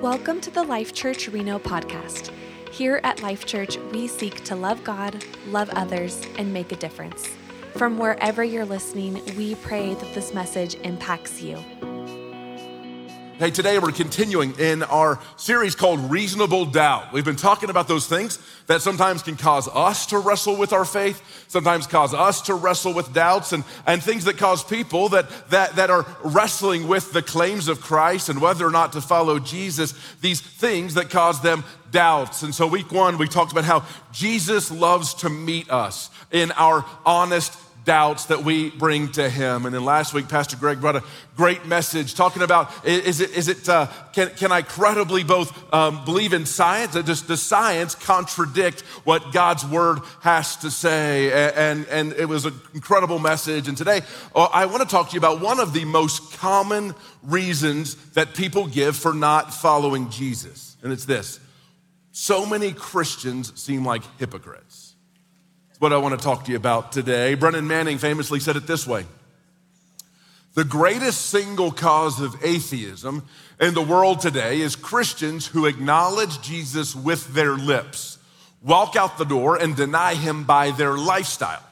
Welcome to the Life Church Reno podcast. Here at Life Church, we seek to love God, love others, and make a difference. From wherever you're listening, we pray that this message impacts you. Hey, today we're continuing in our series called Reasonable Doubt. We've been talking about those things that sometimes can cause us to wrestle with our faith, sometimes cause us to wrestle with doubts, and, and things that cause people that, that, that are wrestling with the claims of Christ and whether or not to follow Jesus, these things that cause them doubts. And so, week one, we talked about how Jesus loves to meet us in our honest doubts that we bring to him. And then last week, Pastor Greg brought a great message talking about is it, is it uh, can, can I credibly both um, believe in science? Does, does science contradict what God's word has to say? And, and it was an incredible message. And today, uh, I want to talk to you about one of the most common reasons that people give for not following Jesus. And it's this so many Christians seem like hypocrites what I want to talk to you about today. Brennan Manning famously said it this way The greatest single cause of atheism in the world today is Christians who acknowledge Jesus with their lips, walk out the door, and deny him by their lifestyle.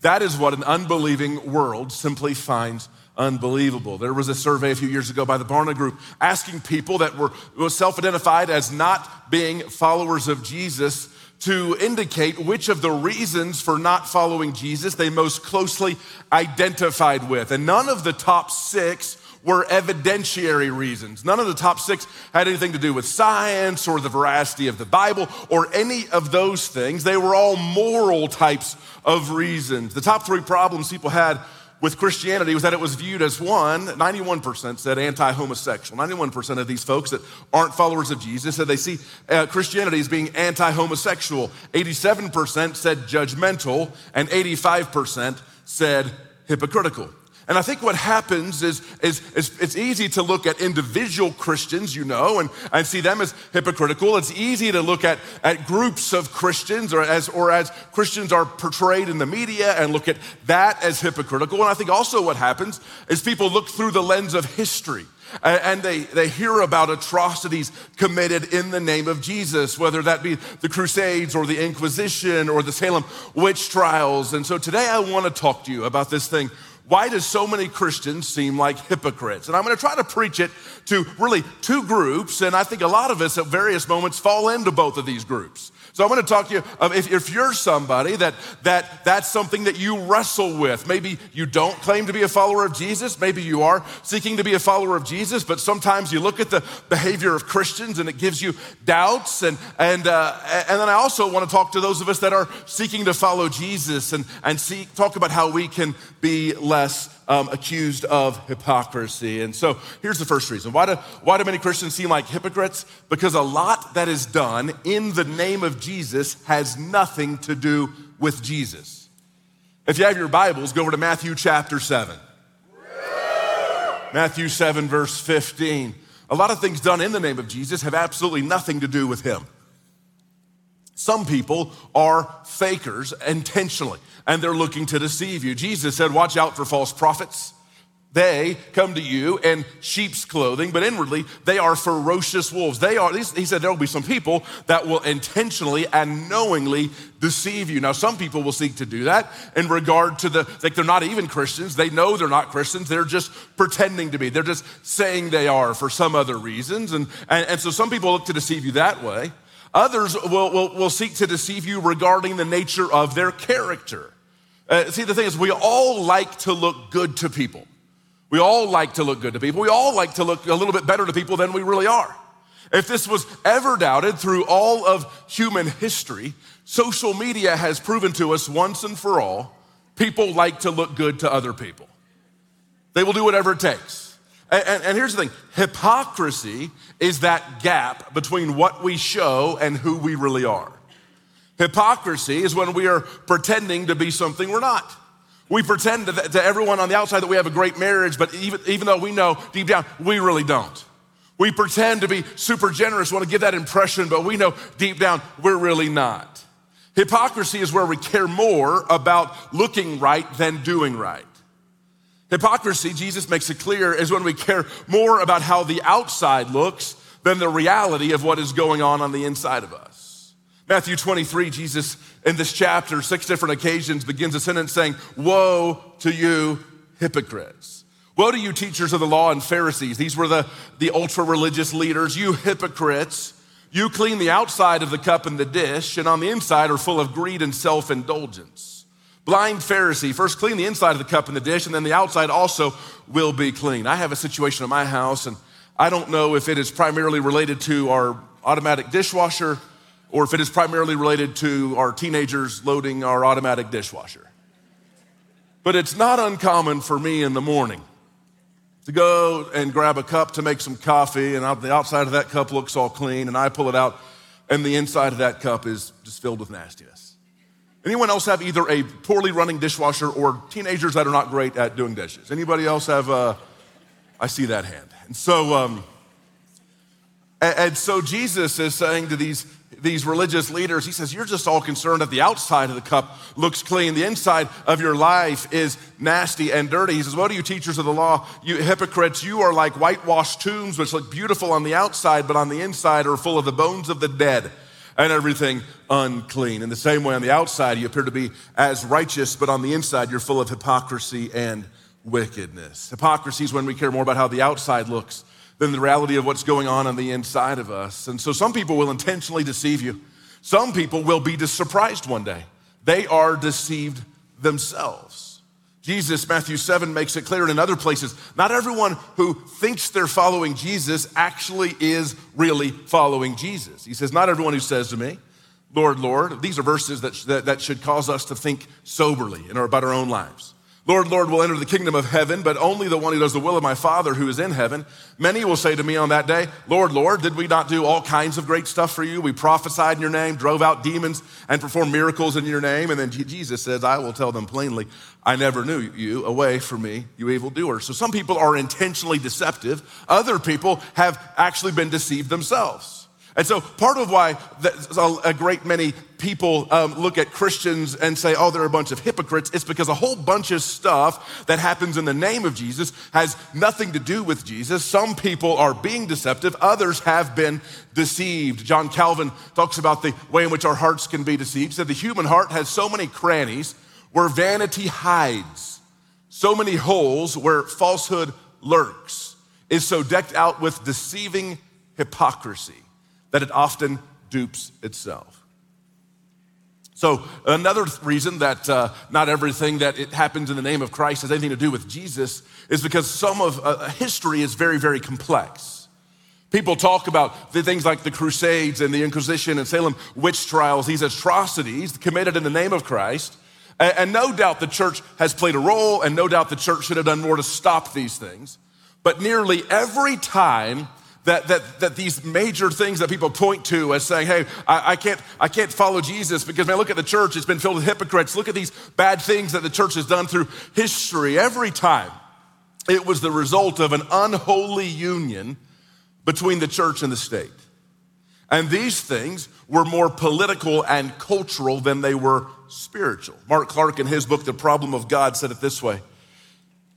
That is what an unbelieving world simply finds unbelievable. There was a survey a few years ago by the Barna Group asking people that were self identified as not being followers of Jesus to indicate which of the reasons for not following Jesus they most closely identified with. And none of the top six were evidentiary reasons. None of the top six had anything to do with science or the veracity of the Bible or any of those things. They were all moral types of reasons. The top three problems people had with Christianity was that it was viewed as one, 91% said anti homosexual. 91% of these folks that aren't followers of Jesus said they see uh, Christianity as being anti homosexual. 87% said judgmental, and 85% said hypocritical. And I think what happens is, is, is, it's easy to look at individual Christians, you know, and, and see them as hypocritical. It's easy to look at, at groups of Christians or as, or as Christians are portrayed in the media and look at that as hypocritical. And I think also what happens is people look through the lens of history and they, they hear about atrocities committed in the name of Jesus, whether that be the Crusades or the Inquisition or the Salem witch trials. And so today I want to talk to you about this thing why do so many Christians seem like hypocrites? And I'm going to try to preach it to really two groups, and I think a lot of us at various moments fall into both of these groups. So I want to talk to you if, if you're somebody that, that that's something that you wrestle with. Maybe you don't claim to be a follower of Jesus. Maybe you are seeking to be a follower of Jesus, but sometimes you look at the behavior of Christians and it gives you doubts. And, and, uh, and then I also want to talk to those of us that are seeking to follow Jesus and, and see, talk about how we can be um, accused of hypocrisy. And so here's the first reason. Why do, why do many Christians seem like hypocrites? Because a lot that is done in the name of Jesus has nothing to do with Jesus. If you have your Bibles, go over to Matthew chapter 7. Matthew 7, verse 15. A lot of things done in the name of Jesus have absolutely nothing to do with him. Some people are fakers intentionally and they're looking to deceive you. Jesus said, Watch out for false prophets. They come to you in sheep's clothing, but inwardly they are ferocious wolves. They are, he said, there will be some people that will intentionally and knowingly deceive you. Now, some people will seek to do that in regard to the, like they're not even Christians. They know they're not Christians. They're just pretending to be. They're just saying they are for some other reasons. And, and, and so some people look to deceive you that way. Others will, will, will seek to deceive you regarding the nature of their character. Uh, see, the thing is, we all like to look good to people. We all like to look good to people. We all like to look a little bit better to people than we really are. If this was ever doubted through all of human history, social media has proven to us once and for all people like to look good to other people. They will do whatever it takes. And, and, and, here's the thing hypocrisy is that gap between what we show and who we really are. Hypocrisy is when we are pretending to be something we're not. We pretend to, to, everyone on the outside that we have a great marriage, but even, even though we know deep down we really don't. We pretend to be super generous, want to give that impression, but we know deep down we're really not. Hypocrisy is where we care more about looking right than doing right. Hypocrisy, Jesus makes it clear, is when we care more about how the outside looks than the reality of what is going on on the inside of us. Matthew 23, Jesus in this chapter, six different occasions, begins a sentence saying, Woe to you, hypocrites. Woe to you, teachers of the law and Pharisees. These were the, the ultra religious leaders. You hypocrites. You clean the outside of the cup and the dish, and on the inside are full of greed and self indulgence. Blind Pharisee, first clean the inside of the cup and the dish, and then the outside also will be clean. I have a situation in my house, and I don't know if it is primarily related to our automatic dishwasher or if it is primarily related to our teenagers loading our automatic dishwasher. But it's not uncommon for me in the morning to go and grab a cup to make some coffee, and the outside of that cup looks all clean, and I pull it out, and the inside of that cup is just filled with nastiness. Anyone else have either a poorly running dishwasher or teenagers that are not great at doing dishes? Anybody else have? Uh, I see that hand. And so, um, and, so Jesus is saying to these these religious leaders, he says, You're just all concerned that the outside of the cup looks clean. The inside of your life is nasty and dirty. He says, What are you teachers of the law? You hypocrites, you are like whitewashed tombs, which look beautiful on the outside, but on the inside are full of the bones of the dead and everything unclean. In the same way, on the outside, you appear to be as righteous, but on the inside, you're full of hypocrisy and wickedness. Hypocrisy is when we care more about how the outside looks than the reality of what's going on on the inside of us. And so some people will intentionally deceive you. Some people will be surprised one day. They are deceived themselves. Jesus, Matthew 7, makes it clear, in other places, not everyone who thinks they're following Jesus actually is really following Jesus. He says, Not everyone who says to me, Lord, Lord, these are verses that, that, that should cause us to think soberly and about our own lives. Lord, Lord will enter the kingdom of heaven, but only the one who does the will of my Father who is in heaven. Many will say to me on that day, Lord, Lord, did we not do all kinds of great stuff for you? We prophesied in your name, drove out demons, and performed miracles in your name. And then Jesus says, I will tell them plainly, I never knew you. Away from me, you evildoers. So some people are intentionally deceptive. Other people have actually been deceived themselves. And so, part of why a great many people um, look at Christians and say, oh, they're a bunch of hypocrites, it's because a whole bunch of stuff that happens in the name of Jesus has nothing to do with Jesus. Some people are being deceptive, others have been deceived. John Calvin talks about the way in which our hearts can be deceived. He said, the human heart has so many crannies where vanity hides, so many holes where falsehood lurks, is so decked out with deceiving hypocrisy that it often dupes itself. So, another reason that uh, not everything that it happens in the name of Christ has anything to do with Jesus is because some of uh, history is very, very complex. People talk about the things like the Crusades and the Inquisition and Salem witch trials, these atrocities committed in the name of Christ. And, and no doubt the church has played a role, and no doubt the church should have done more to stop these things. But nearly every time that, that, that these major things that people point to as saying, hey, I, I, can't, I can't follow Jesus because, man, look at the church, it's been filled with hypocrites. Look at these bad things that the church has done through history. Every time it was the result of an unholy union between the church and the state. And these things were more political and cultural than they were spiritual. Mark Clark, in his book, The Problem of God, said it this way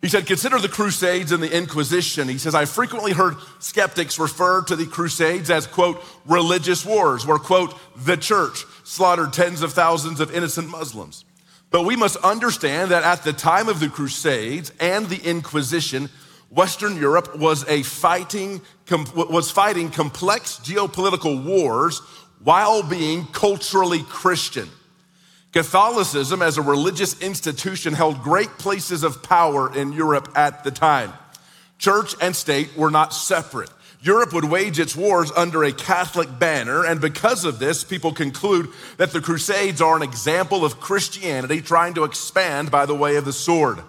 he said, Consider the Crusades and the Inquisition. He says, I frequently heard skeptics refer to the Crusades as, quote, religious wars, where, quote, the church slaughtered tens of thousands of innocent Muslims. But we must understand that at the time of the Crusades and the Inquisition, Western Europe was, a fighting, was fighting complex geopolitical wars while being culturally Christian. Catholicism, as a religious institution, held great places of power in Europe at the time. Church and state were not separate. Europe would wage its wars under a Catholic banner, and because of this, people conclude that the Crusades are an example of Christianity trying to expand by the way of the sword.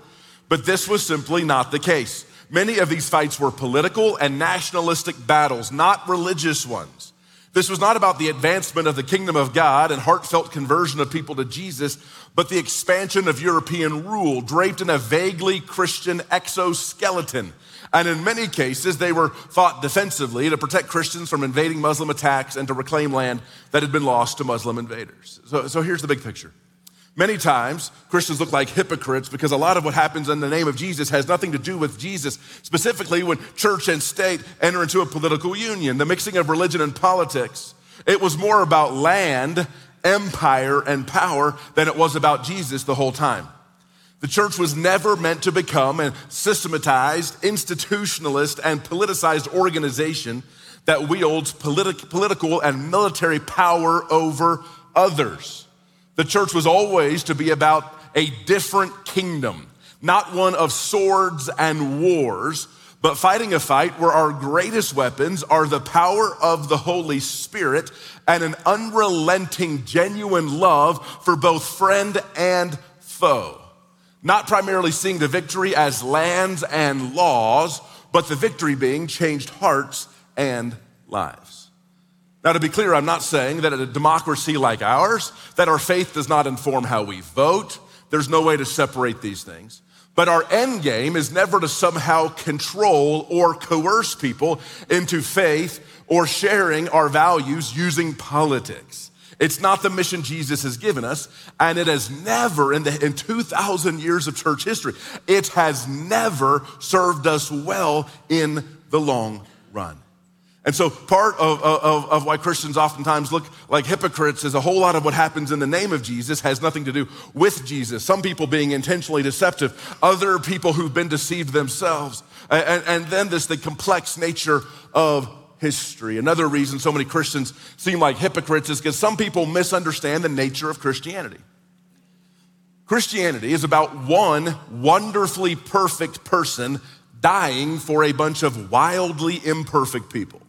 But this was simply not the case. Many of these fights were political and nationalistic battles, not religious ones. This was not about the advancement of the kingdom of God and heartfelt conversion of people to Jesus, but the expansion of European rule draped in a vaguely Christian exoskeleton. And in many cases, they were fought defensively to protect Christians from invading Muslim attacks and to reclaim land that had been lost to Muslim invaders. So, so here's the big picture Many times, Christians look like hypocrites because a lot of what happens in the name of Jesus has nothing to do with Jesus, specifically when church and state enter into a political union, the mixing of religion and politics. It was more about land, empire, and power than it was about Jesus the whole time. The church was never meant to become a systematized, institutionalist, and politicized organization that wields politi- political and military power over others. The church was always to be about a different kingdom, not one of swords and wars, but fighting a fight where our greatest weapons are the power of the Holy Spirit and an unrelenting, genuine love for both friend and foe. Not primarily seeing the victory as lands and laws, but the victory being changed hearts and lives. Now, to be clear, I'm not saying that in a democracy like ours, that our faith does not inform how we vote. There's no way to separate these things. But our end game is never to somehow control or coerce people into faith or sharing our values using politics. It's not the mission Jesus has given us, and it has never, in, the, in 2,000 years of church history, it has never served us well in the long run. And so, part of, of, of, why Christians oftentimes look like hypocrites is a whole lot of what happens in the name of Jesus has nothing to do with Jesus. Some people being intentionally deceptive, other people who've been deceived themselves. And, and then this, the complex nature of history. Another reason so many Christians seem like hypocrites is because some people misunderstand the nature of Christianity. Christianity is about one wonderfully perfect person dying for a bunch of wildly imperfect people.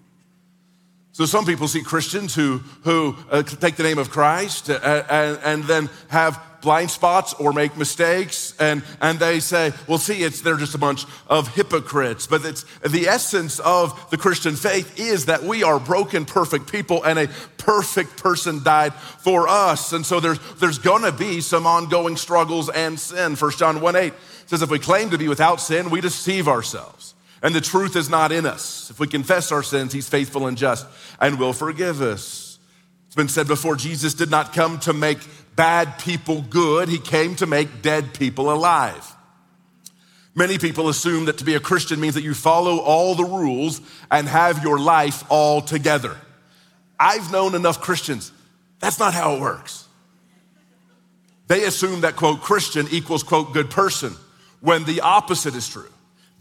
So some people see Christians who, who uh, take the name of Christ uh, and, and then have blind spots or make mistakes and, and they say, well, see, it's, they're just a bunch of hypocrites. But it's, the essence of the Christian faith is that we are broken, perfect people and a perfect person died for us. And so there's, there's gonna be some ongoing struggles and sin. First John 1 8 says, if we claim to be without sin, we deceive ourselves and the truth is not in us. If we confess our sins, he's faithful and just and will forgive us. It's been said before Jesus did not come to make bad people good, he came to make dead people alive. Many people assume that to be a Christian means that you follow all the rules and have your life all together. I've known enough Christians, that's not how it works. They assume that, quote, Christian equals, quote, good person, when the opposite is true.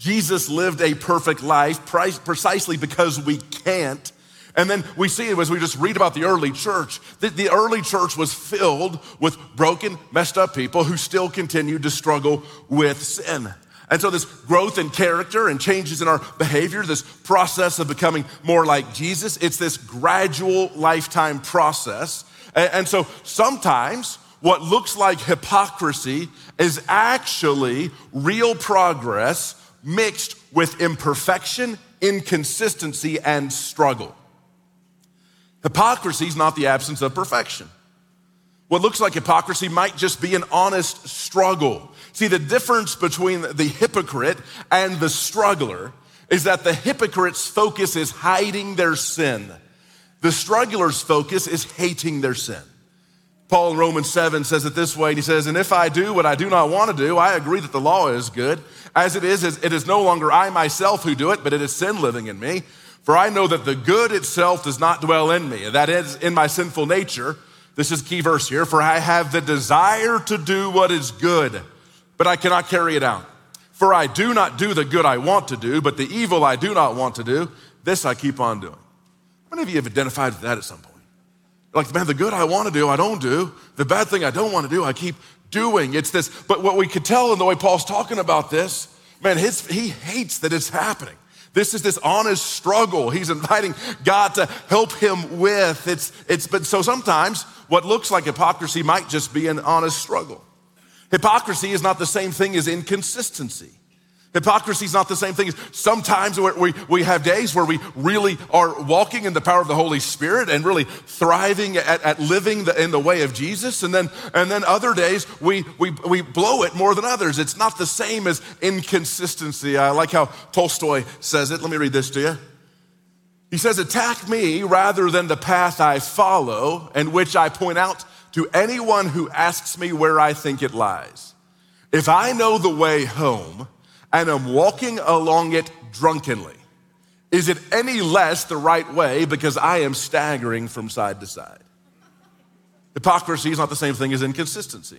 Jesus lived a perfect life precisely because we can't. And then we see it as we just read about the early church. that the early church was filled with broken, messed up people who still continued to struggle with sin. And so, this growth in character and changes in our behavior, this process of becoming more like Jesus, it's this gradual lifetime process. And so, sometimes what looks like hypocrisy is actually real progress mixed with imperfection, inconsistency, and struggle. Hypocrisy is not the absence of perfection. What looks like hypocrisy might just be an honest struggle. See, the difference between the hypocrite and the struggler is that the hypocrite's focus is hiding their sin. The struggler's focus is hating their sin. Paul in Romans 7 says it this way. and He says, And if I do what I do not want to do, I agree that the law is good. As it is, it is no longer I myself who do it, but it is sin living in me. For I know that the good itself does not dwell in me, that is in my sinful nature. This is key verse here. For I have the desire to do what is good, but I cannot carry it out. For I do not do the good I want to do, but the evil I do not want to do, this I keep on doing. How many of you have identified with that at some point? Like, man, the good I want to do, I don't do. The bad thing I don't want to do, I keep doing. It's this, but what we could tell in the way Paul's talking about this, man, his, he hates that it's happening. This is this honest struggle he's inviting God to help him with. It's, it's, but so sometimes what looks like hypocrisy might just be an honest struggle. Hypocrisy is not the same thing as inconsistency. Hypocrisy is not the same thing. As sometimes we, we have days where we really are walking in the power of the Holy Spirit and really thriving at, at living the, in the way of Jesus. And then, and then other days we, we, we blow it more than others. It's not the same as inconsistency. I like how Tolstoy says it. Let me read this to you. He says, Attack me rather than the path I follow and which I point out to anyone who asks me where I think it lies. If I know the way home and am walking along it drunkenly, is it any less the right way because I am staggering from side to side? Hypocrisy is not the same thing as inconsistency.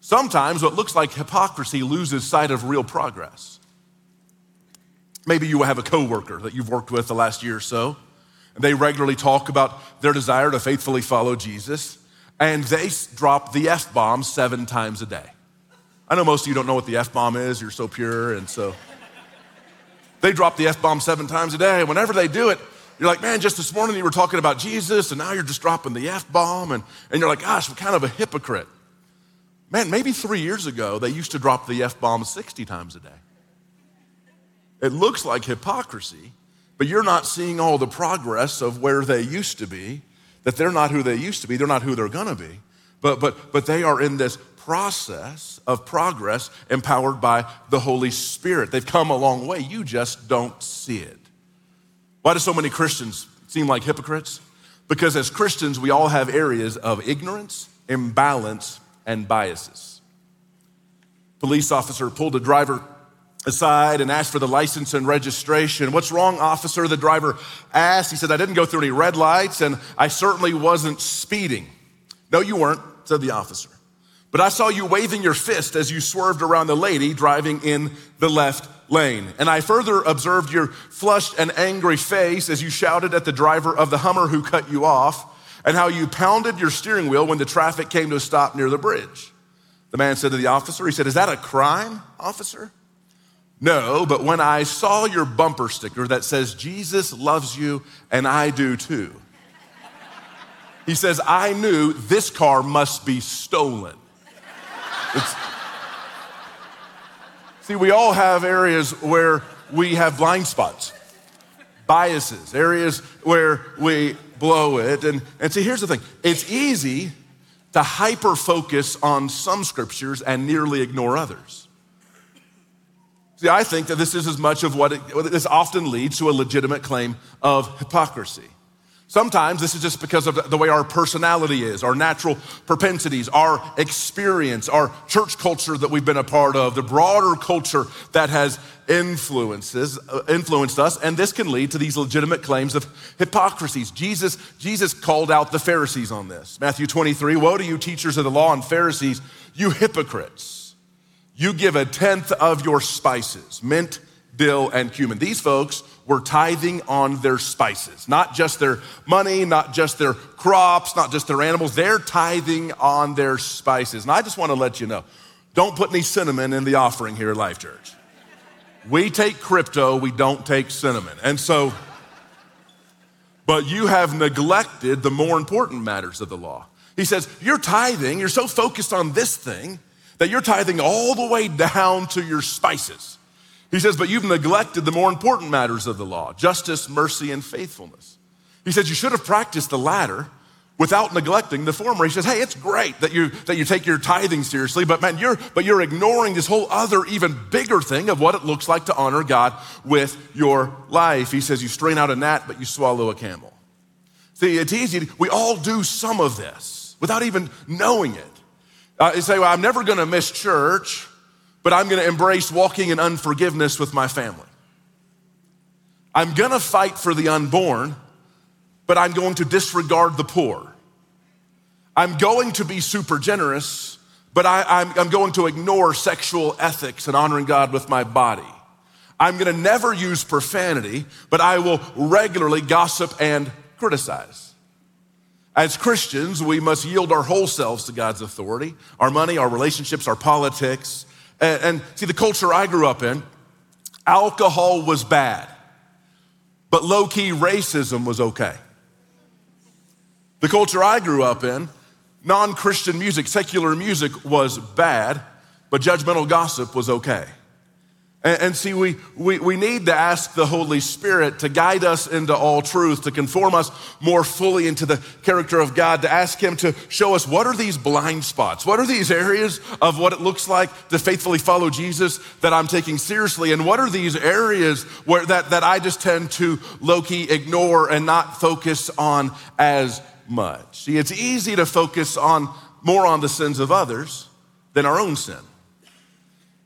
Sometimes what looks like hypocrisy loses sight of real progress. Maybe you have a coworker that you've worked with the last year or so, and they regularly talk about their desire to faithfully follow Jesus, and they drop the F bomb seven times a day. I know most of you don't know what the F bomb is, you're so pure, and so they drop the F bomb seven times a day. Whenever they do it, you're like, man, just this morning you were talking about Jesus, and now you're just dropping the F bomb, and, and you're like, gosh, I'm kind of a hypocrite. Man, maybe three years ago, they used to drop the F bomb 60 times a day. It looks like hypocrisy, but you're not seeing all the progress of where they used to be, that they're not who they used to be, they're not who they're gonna be, but, but, but they are in this process of progress empowered by the Holy Spirit. They've come a long way, you just don't see it. Why do so many Christians seem like hypocrites? Because as Christians, we all have areas of ignorance, imbalance, and biases. Police officer pulled a driver aside and asked for the license and registration. What's wrong, officer? The driver asked. He said, I didn't go through any red lights and I certainly wasn't speeding. No, you weren't, said the officer. But I saw you waving your fist as you swerved around the lady driving in the left lane. And I further observed your flushed and angry face as you shouted at the driver of the Hummer who cut you off and how you pounded your steering wheel when the traffic came to a stop near the bridge. The man said to the officer, he said, Is that a crime, officer? No, but when I saw your bumper sticker that says, Jesus loves you and I do too, he says, I knew this car must be stolen. It's, see, we all have areas where we have blind spots, biases, areas where we blow it. And, and see, here's the thing it's easy to hyper focus on some scriptures and nearly ignore others. See, I think that this is as much of what it, this often leads to a legitimate claim of hypocrisy. Sometimes this is just because of the way our personality is, our natural propensities, our experience, our church culture that we've been a part of, the broader culture that has influences, uh, influenced us, and this can lead to these legitimate claims of hypocrisies. Jesus, Jesus called out the Pharisees on this. Matthew 23, woe to you teachers of the law and Pharisees, you hypocrites. You give a tenth of your spices, mint, dill, and cumin. These folks were tithing on their spices, not just their money, not just their crops, not just their animals. They're tithing on their spices. And I just want to let you know don't put any cinnamon in the offering here at Life Church. We take crypto, we don't take cinnamon. And so, but you have neglected the more important matters of the law. He says, You're tithing, you're so focused on this thing that you're tithing all the way down to your spices. He says, but you've neglected the more important matters of the law justice, mercy, and faithfulness. He says, you should have practiced the latter without neglecting the former. He says, hey, it's great that you, that you take your tithing seriously, but man, you're, but you're ignoring this whole other, even bigger thing of what it looks like to honor God with your life. He says, you strain out a gnat, but you swallow a camel. See, it's easy. We all do some of this without even knowing it. Uh, you say, well, I'm never going to miss church, but I'm to embrace walking in unforgiveness with my family. I'm to fight for the unborn, but I'm going to disregard the poor. I'm going to be super generous, but I, am going to ignore sexual ethics and honoring God with my body. I'm going to never use profanity, but I will regularly gossip and criticize. As Christians, we must yield our whole selves to God's authority our money, our relationships, our politics. And, and, see, the culture I grew up in, alcohol was bad, but low key racism was okay. The culture I grew up in, non Christian music, secular music was bad, but judgmental gossip was okay. And, and see, we, we, we need to ask the Holy Spirit to guide us into all truth, to conform us more fully into the character of God, to ask Him to show us what are these blind spots? What are these areas of what it looks like to faithfully follow Jesus that I'm taking seriously? And what are these areas where that, that I just tend to low key ignore and not focus on as much? See, it's easy to focus on more on the sins of others than our own sin.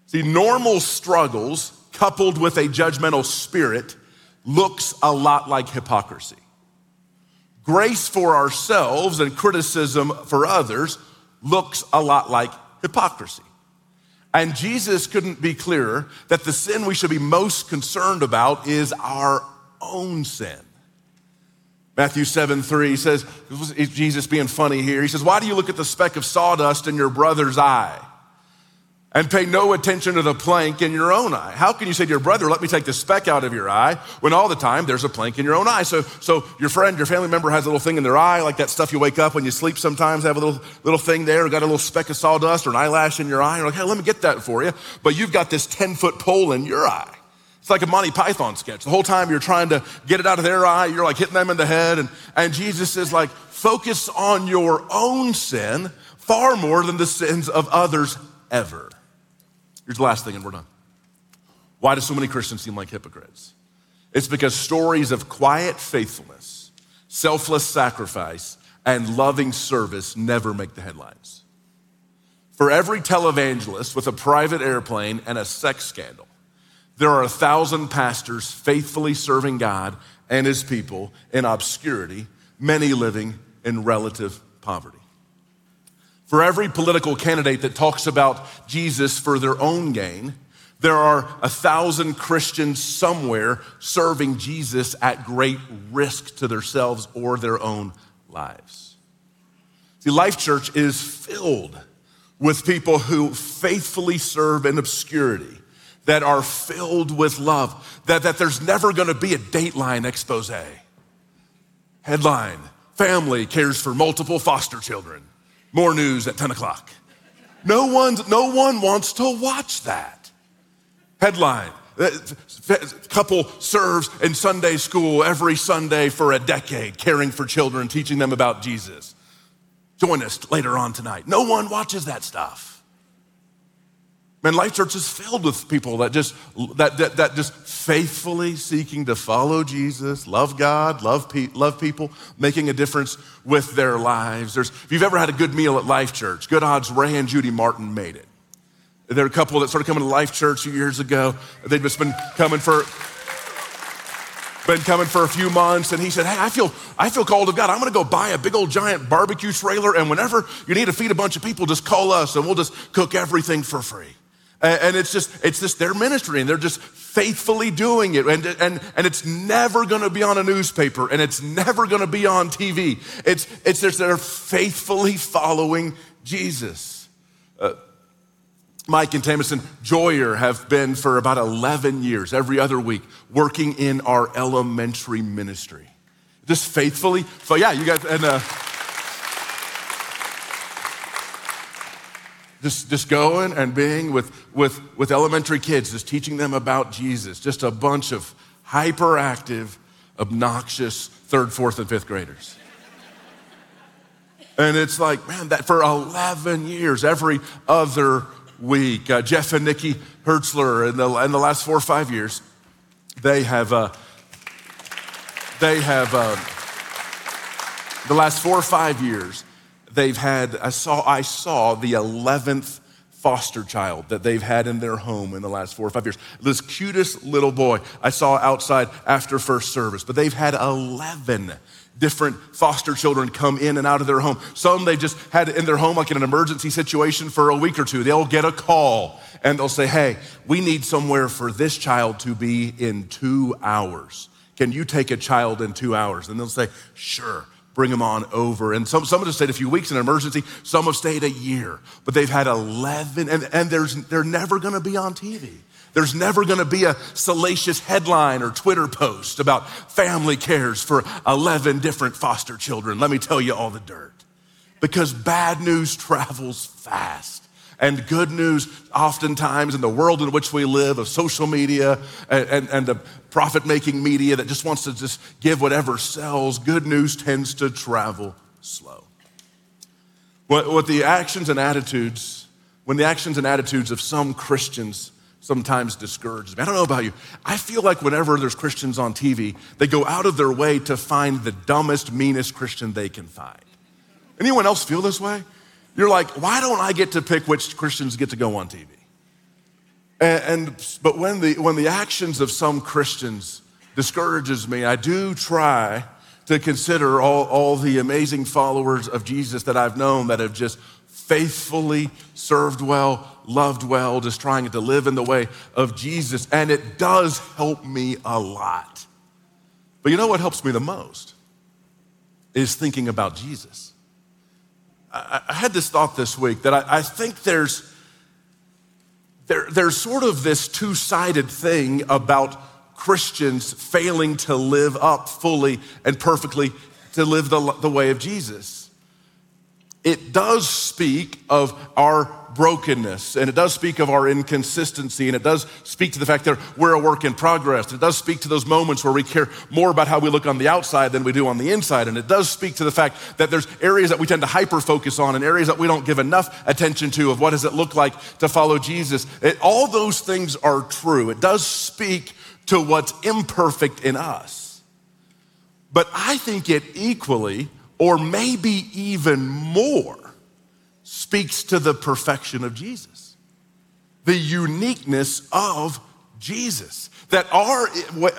See, normal struggles coupled with a judgmental spirit looks a lot like hypocrisy. Grace for ourselves and criticism for others looks a lot like hypocrisy. And Jesus couldn't be clearer that the sin we should be most concerned about is our own sin. Matthew 7 3 says, Jesus being funny here, he says, Why do you look at the speck of sawdust in your brother's eye? And pay no attention to the plank in your own eye. How can you say to your brother, let me take the speck out of your eye, when all the time there's a plank in your own eye? So, so your friend, your family member has a little thing in their eye, like that stuff you wake up when you sleep sometimes, have a little, little thing there, or got a little speck of sawdust or an eyelash in your eye. You're like, hey, let me get that for you. But you've got this 10 foot pole in your eye. It's like a Monty Python sketch. The whole time you're trying to get it out of their eye, you're like hitting them in the head. And, and Jesus is like, focus on your own sin far more than the sins of others ever. Here's the last thing, and we're done. Why do so many Christians seem like hypocrites? It's because stories of quiet faithfulness, selfless sacrifice, and loving service never make the headlines. For every televangelist with a private airplane and a sex scandal, there are a thousand pastors faithfully serving God and his people in obscurity, many living in relative poverty. For every political candidate that talks about Jesus for their own gain, there are a thousand Christians somewhere serving Jesus at great risk to themselves or their own lives. See, Life Church is filled with people who faithfully serve in obscurity, that are filled with love, that, that there's never gonna be a dateline expose. Headline Family cares for multiple foster children. More news at 10 o'clock. No, one's, no one wants to watch that. Headline uh, couple serves in Sunday school every Sunday for a decade, caring for children, teaching them about Jesus. Join us later on tonight. No one watches that stuff. Man, Life Church is filled with people that just that, that, that just faithfully seeking to follow Jesus, love God, love, pe- love people, making a difference with their lives. There's, if you've ever had a good meal at Life Church, good odds Ray and Judy Martin made it. There are a couple that started coming to Life Church years ago. They've just been coming for been coming for a few months and he said hey i feel i feel called of god i'm going to go buy a big old giant barbecue trailer and whenever you need to feed a bunch of people just call us and we'll just cook everything for free and it's just, it's just their ministry, and they're just faithfully doing it. And, and, and it's never gonna be on a newspaper, and it's never gonna be on TV. It's, it's just they're faithfully following Jesus. Uh, Mike and Tamison Joyer have been for about 11 years, every other week, working in our elementary ministry. Just faithfully. So, yeah, you guys, and, uh, just, just going and being with, with, with elementary kids, just teaching them about Jesus. Just a bunch of hyperactive, obnoxious third, fourth, and fifth graders. and it's like, man, that for 11 years, every other week, uh, Jeff and Nikki Hertzler in the, in the last four or five years, they have, uh, they have, uh, the last four or five years, they've had, I saw, I saw the 11th foster child that they've had in their home in the last four or five years. This cutest little boy I saw outside after first service, but they've had 11 different foster children come in and out of their home. Some they just had in their home, like in an emergency situation for a week or two. They'll get a call and they'll say, Hey, we need somewhere for this child to be in two hours. Can you take a child in two hours? And they'll say, Sure bring them on over. And some, some have stayed a few weeks in an emergency, some have stayed a year, but they've had 11, and, and there's, they're never gonna be on TV. There's never gonna be a salacious headline or Twitter post about family cares for 11 different foster children. Let me tell you all the dirt. Because bad news travels fast. And good news, oftentimes in the world in which we live, of social media and, and, and the profit making media that just wants to just give whatever sells, good news tends to travel slow. What, what the actions and attitudes, when the actions and attitudes of some Christians sometimes discourages me. I don't know about you. I feel like whenever there's Christians on TV, they go out of their way to find the dumbest, meanest Christian they can find. Anyone else feel this way? you're like, why don't I get to pick which Christians get to go on TV? And, and but when the when the actions of some Christians discourages me, I do try to consider all, all the amazing followers of Jesus that I've known that have just faithfully served well, loved well, just trying to live in the way of Jesus. And it does help me a lot. But you know what helps me the most? Is thinking about Jesus. I, I had this thought this week that I, I think there's, there, there's sort of this two sided thing about Christians failing to live up fully and perfectly to live the, the way of Jesus. It does speak of our brokenness and it does speak of our inconsistency and it does speak to the fact that we're a work in progress. It does speak to those moments where we care more about how we look on the outside than we do on the inside. And it does speak to the fact that there's areas that we tend to hyper focus on and areas that we don't give enough attention to of what does it look like to follow Jesus. It, all those things are true. It does speak to what's imperfect in us. But I think it equally, or maybe even more, speaks to the perfection of Jesus, the uniqueness of Jesus. That our,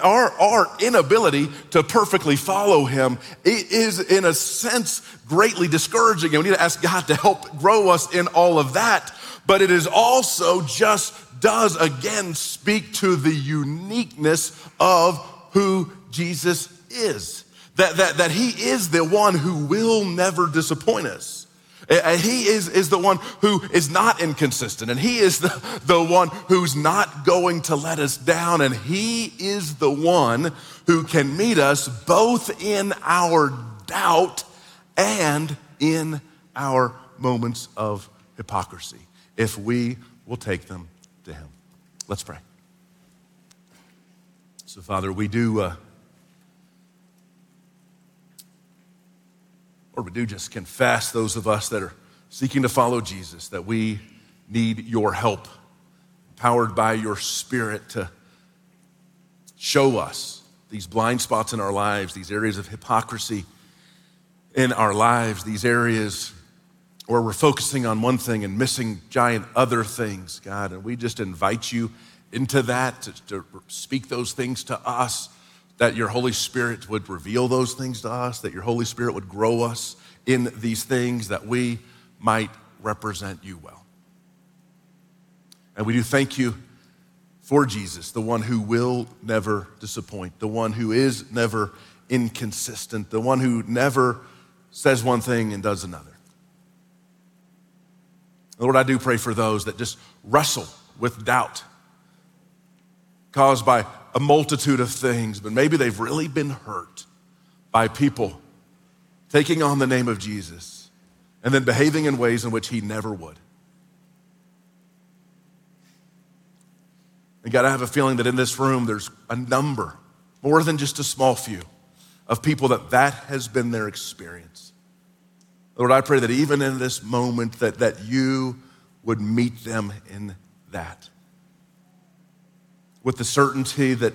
our, our inability to perfectly follow him is, in a sense, greatly discouraging. And we need to ask God to help grow us in all of that. But it is also just does again speak to the uniqueness of who Jesus is. That, that, that he is the one who will never disappoint us. And He is, is the one who is not inconsistent, and He is the, the one who's not going to let us down, and He is the one who can meet us both in our doubt and in our moments of hypocrisy if we will take them to Him. Let's pray. So, Father, we do, uh, or we do just confess those of us that are seeking to follow Jesus that we need your help, powered by your Spirit to show us these blind spots in our lives, these areas of hypocrisy in our lives, these areas where we're focusing on one thing and missing giant other things, God. And we just invite you into that to, to, speak those things to us, that your Holy Spirit would reveal those things to us, that your Holy Spirit would grow us in these things, that we might represent you well. And we do thank you for Jesus, the one who will never disappoint, the one who is never inconsistent, the one who never says one thing and does another. Lord, I do pray for those that just wrestle with doubt caused by a multitude of things, but maybe they've really been hurt by people taking on the name of Jesus and then behaving in ways in which he never would. And God, I have a feeling that in this room there's a number, more than just a small few, of people that that has been their experience. Lord, I pray that even in this moment that, that you would meet them in that. With the certainty that,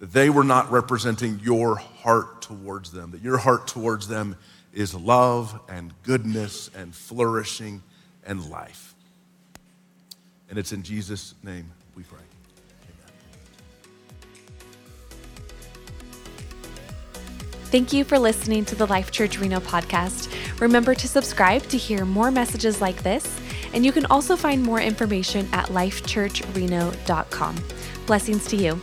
they were not representing your heart towards them, that your heart towards them is love and goodness and flourishing and life. And it's in Jesus' name we pray. Thank you for listening to the Life Church Reno podcast. Remember to subscribe to hear more messages like this, and you can also find more information at lifechurchreno.com. Blessings to you.